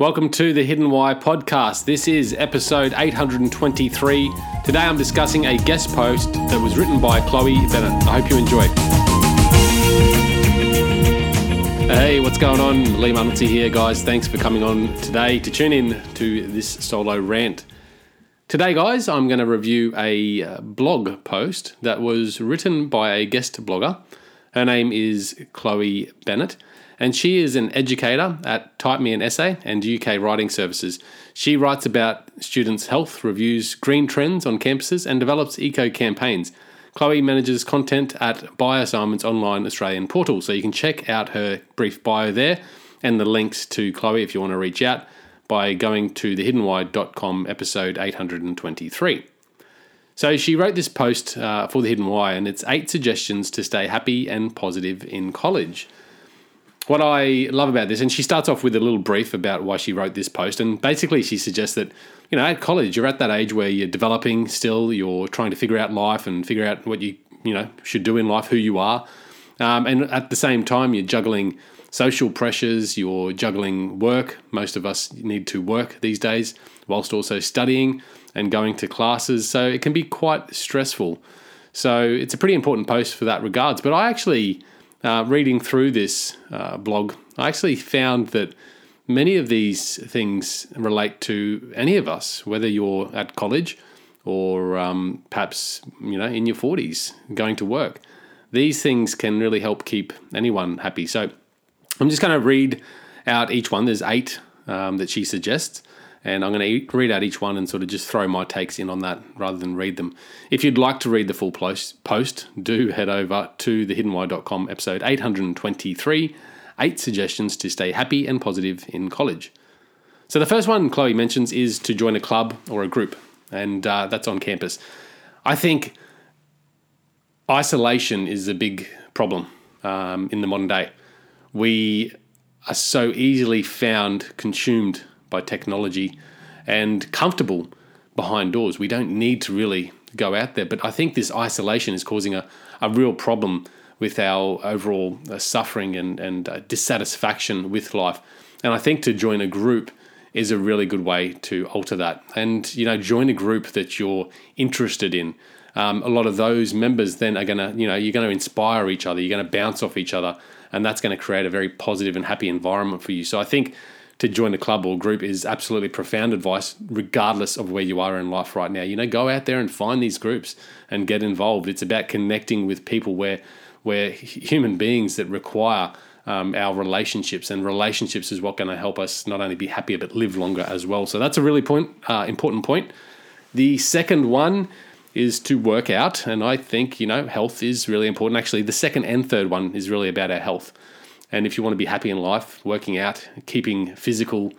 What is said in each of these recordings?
Welcome to the Hidden Why podcast. This is episode 823. Today I'm discussing a guest post that was written by Chloe Bennett. I hope you enjoy. Hey, what's going on? Lee Munity here, guys. Thanks for coming on today to tune in to this solo rant. Today, guys, I'm going to review a uh, blog post that was written by a guest blogger. Her name is Chloe Bennett and she is an educator at Type Me an Essay and UK Writing Services. She writes about students' health, reviews green trends on campuses, and develops eco campaigns. Chloe manages content at BioSimon's online Australian portal, so you can check out her brief bio there and the links to Chloe if you want to reach out by going to thehiddenwhy.com episode 823. So she wrote this post uh, for The Hidden Why, and it's eight suggestions to stay happy and positive in college what I love about this, and she starts off with a little brief about why she wrote this post, and basically she suggests that you know at college you're at that age where you're developing still, you're trying to figure out life and figure out what you you know should do in life, who you are, um, and at the same time you're juggling social pressures, you're juggling work. Most of us need to work these days, whilst also studying and going to classes, so it can be quite stressful. So it's a pretty important post for that regards. But I actually uh, reading through this uh, blog, I actually found that many of these things relate to any of us, whether you're at college or um, perhaps you know in your 40s going to work. These things can really help keep anyone happy. So I'm just going to read out each one. There's eight um, that she suggests and I'm going to read out each one and sort of just throw my takes in on that rather than read them. If you'd like to read the full post, do head over to thehiddenwhy.com episode 823 Eight Suggestions to Stay Happy and Positive in College. So the first one Chloe mentions is to join a club or a group, and uh, that's on campus. I think isolation is a big problem um, in the modern day. We are so easily found consumed by technology and comfortable behind doors. We don't need to really go out there. But I think this isolation is causing a, a real problem with our overall uh, suffering and, and uh, dissatisfaction with life. And I think to join a group is a really good way to alter that. And, you know, join a group that you're interested in. Um, a lot of those members then are going to, you know, you're going to inspire each other, you're going to bounce off each other, and that's going to create a very positive and happy environment for you. So I think to join a club or group is absolutely profound advice, regardless of where you are in life right now. You know, go out there and find these groups and get involved. It's about connecting with people where where human beings that require um, our relationships, and relationships is what going to help us not only be happier but live longer as well. So that's a really point uh, important point. The second one is to work out, and I think you know health is really important. Actually, the second and third one is really about our health. And if you want to be happy in life, working out, keeping physical,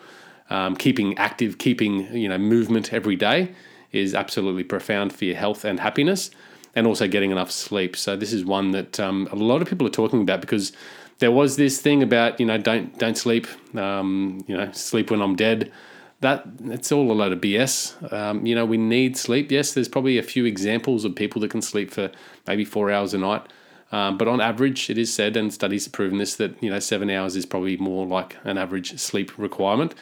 um, keeping active, keeping you know movement every day is absolutely profound for your health and happiness, and also getting enough sleep. So this is one that um, a lot of people are talking about because there was this thing about you know don't don't sleep, um, you know sleep when I'm dead. That it's all a load of BS. Um, you know we need sleep. Yes, there's probably a few examples of people that can sleep for maybe four hours a night. Um, but on average, it is said, and studies have proven this, that you know seven hours is probably more like an average sleep requirement,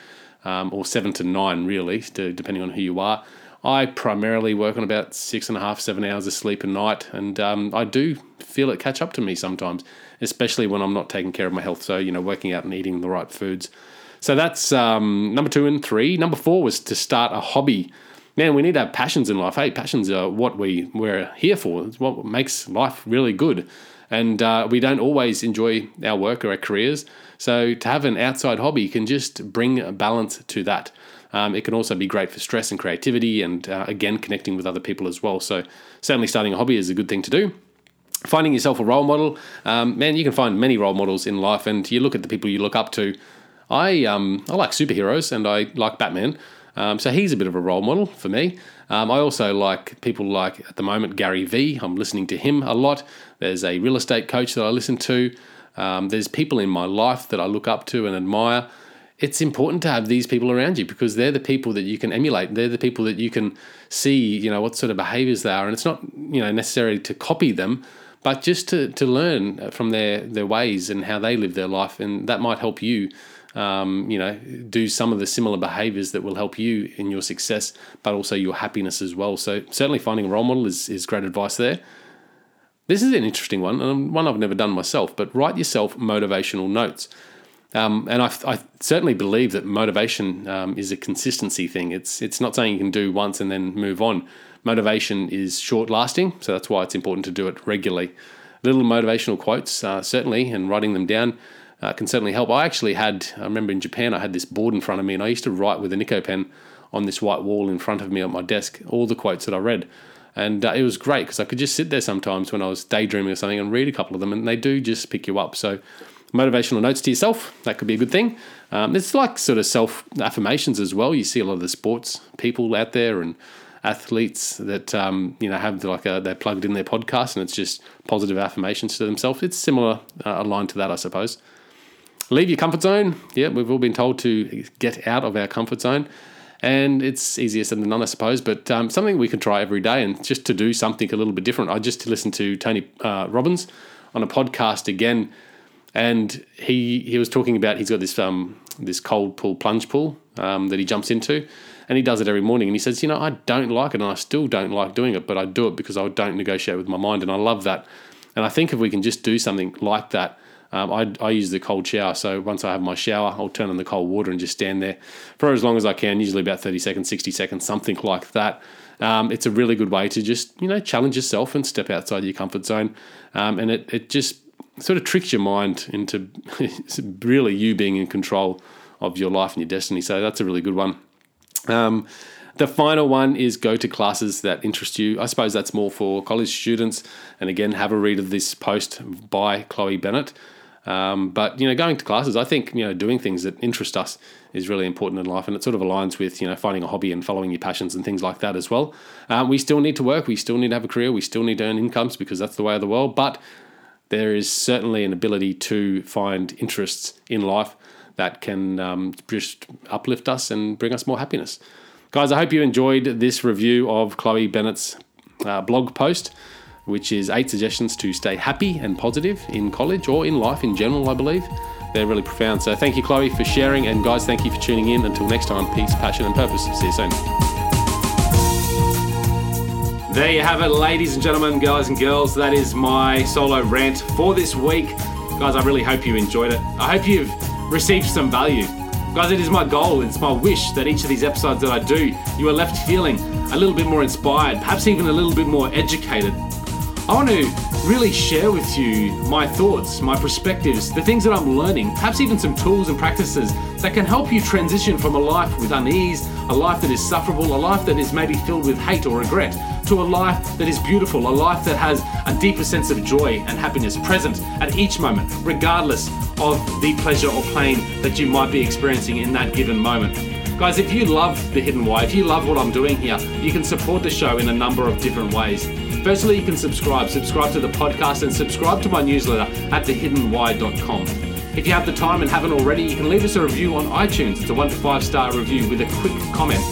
um, or seven to nine really, to, depending on who you are. I primarily work on about six and a half, seven hours of sleep a night, and um, I do feel it catch up to me sometimes, especially when I'm not taking care of my health. So you know, working out and eating the right foods. So that's um, number two and three. Number four was to start a hobby man, we need to have passions in life. Hey, passions are what we we're here for. It's what makes life really good. And uh, we don't always enjoy our work or our careers. So to have an outside hobby can just bring a balance to that. Um, it can also be great for stress and creativity, and uh, again connecting with other people as well. So certainly starting a hobby is a good thing to do finding yourself a role model, um, man, you can find many role models in life, and you look at the people you look up to. I um, I like superheroes, and I like Batman. Um, so he's a bit of a role model for me. Um, I also like people like at the moment Gary Vee. I'm listening to him a lot. There's a real estate coach that I listen to. Um, there's people in my life that I look up to and admire. It's important to have these people around you because they're the people that you can emulate. They're the people that you can see, you know, what sort of behaviors they are. And it's not, you know, necessarily to copy them, but just to, to learn from their, their ways and how they live their life. And that might help you um, you know, do some of the similar behaviors that will help you in your success, but also your happiness as well. So certainly finding a role model is, is great advice there. This is an interesting one, and one I've never done myself, but write yourself motivational notes. Um, and I, I, certainly believe that motivation um, is a consistency thing. It's it's not something you can do once and then move on. Motivation is short lasting, so that's why it's important to do it regularly. Little motivational quotes, uh, certainly, and writing them down uh, can certainly help. I actually had, I remember in Japan, I had this board in front of me, and I used to write with a Nikko pen on this white wall in front of me at my desk all the quotes that I read. And uh, it was great because I could just sit there sometimes when I was daydreaming or something and read a couple of them, and they do just pick you up. So, motivational notes to yourself, that could be a good thing. Um, it's like sort of self affirmations as well. You see a lot of the sports people out there and athletes that um, you know have like a, they're plugged in their podcast and it's just positive affirmations to themselves. It's similar uh, aligned to that, I suppose. Leave your comfort zone. Yeah, we've all been told to get out of our comfort zone. And it's easier said than done, I suppose, but um, something we can try every day and just to do something a little bit different. I just listened to Tony uh, Robbins on a podcast again, and he he was talking about he's got this um, this cold pool plunge pool um, that he jumps into, and he does it every morning. And he says, you know, I don't like it, and I still don't like doing it, but I do it because I don't negotiate with my mind, and I love that. And I think if we can just do something like that um, I, I use the cold shower. So once I have my shower, I'll turn on the cold water and just stand there for as long as I can, usually about 30 seconds, 60 seconds, something like that. Um, it's a really good way to just, you know, challenge yourself and step outside your comfort zone. Um, and it, it just sort of tricks your mind into really you being in control of your life and your destiny. So that's a really good one. Um, the final one is go to classes that interest you. I suppose that's more for college students. And again, have a read of this post by Chloe Bennett. Um, but you know, going to classes, I think you know doing things that interest us is really important in life, and it sort of aligns with you know finding a hobby and following your passions and things like that as well. Um, we still need to work, we still need to have a career, we still need to earn incomes because that's the way of the world. But there is certainly an ability to find interests in life that can um, just uplift us and bring us more happiness. Guys, I hope you enjoyed this review of Chloe Bennett's uh, blog post which is eight suggestions to stay happy and positive in college or in life in general, I believe. They're really profound. So thank you, Chloe, for sharing. And guys, thank you for tuning in. Until next time, peace, passion, and purpose. See you soon. There you have it, ladies and gentlemen, guys and girls. That is my solo rant for this week. Guys, I really hope you enjoyed it. I hope you've received some value. Guys, it is my goal, it's my wish that each of these episodes that I do, you are left feeling a little bit more inspired, perhaps even a little bit more educated I want to really share with you my thoughts, my perspectives, the things that I'm learning, perhaps even some tools and practices that can help you transition from a life with unease, a life that is sufferable, a life that is maybe filled with hate or regret, to a life that is beautiful, a life that has a deeper sense of joy and happiness present at each moment, regardless of the pleasure or pain that you might be experiencing in that given moment. Guys, if you love The Hidden Why, if you love what I'm doing here, you can support the show in a number of different ways. Firstly, you can subscribe. Subscribe to the podcast and subscribe to my newsletter at thehiddenwhy.com. If you have the time and haven't already, you can leave us a review on iTunes. It's a one to five star review with a quick comment.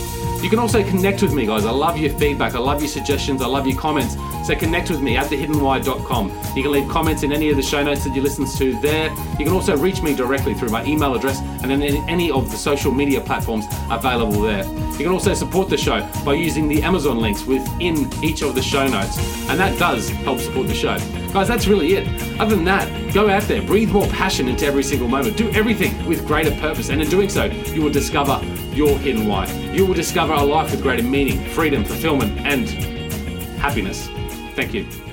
You can also connect with me, guys. I love your feedback. I love your suggestions. I love your comments. So connect with me at thehiddenwhy.com. You can leave comments in any of the show notes that you listen to there. You can also reach me directly through my email address and then any of the social media platforms available there. You can also support the show by using the Amazon links within each of the show notes. And that does help support the show. Guys, that's really it. Other than that, go out there, breathe more passion into every single moment, do everything with greater purpose, and in doing so, you will discover your hidden why. You will discover a life with greater meaning, freedom, fulfillment, and happiness. Thank you.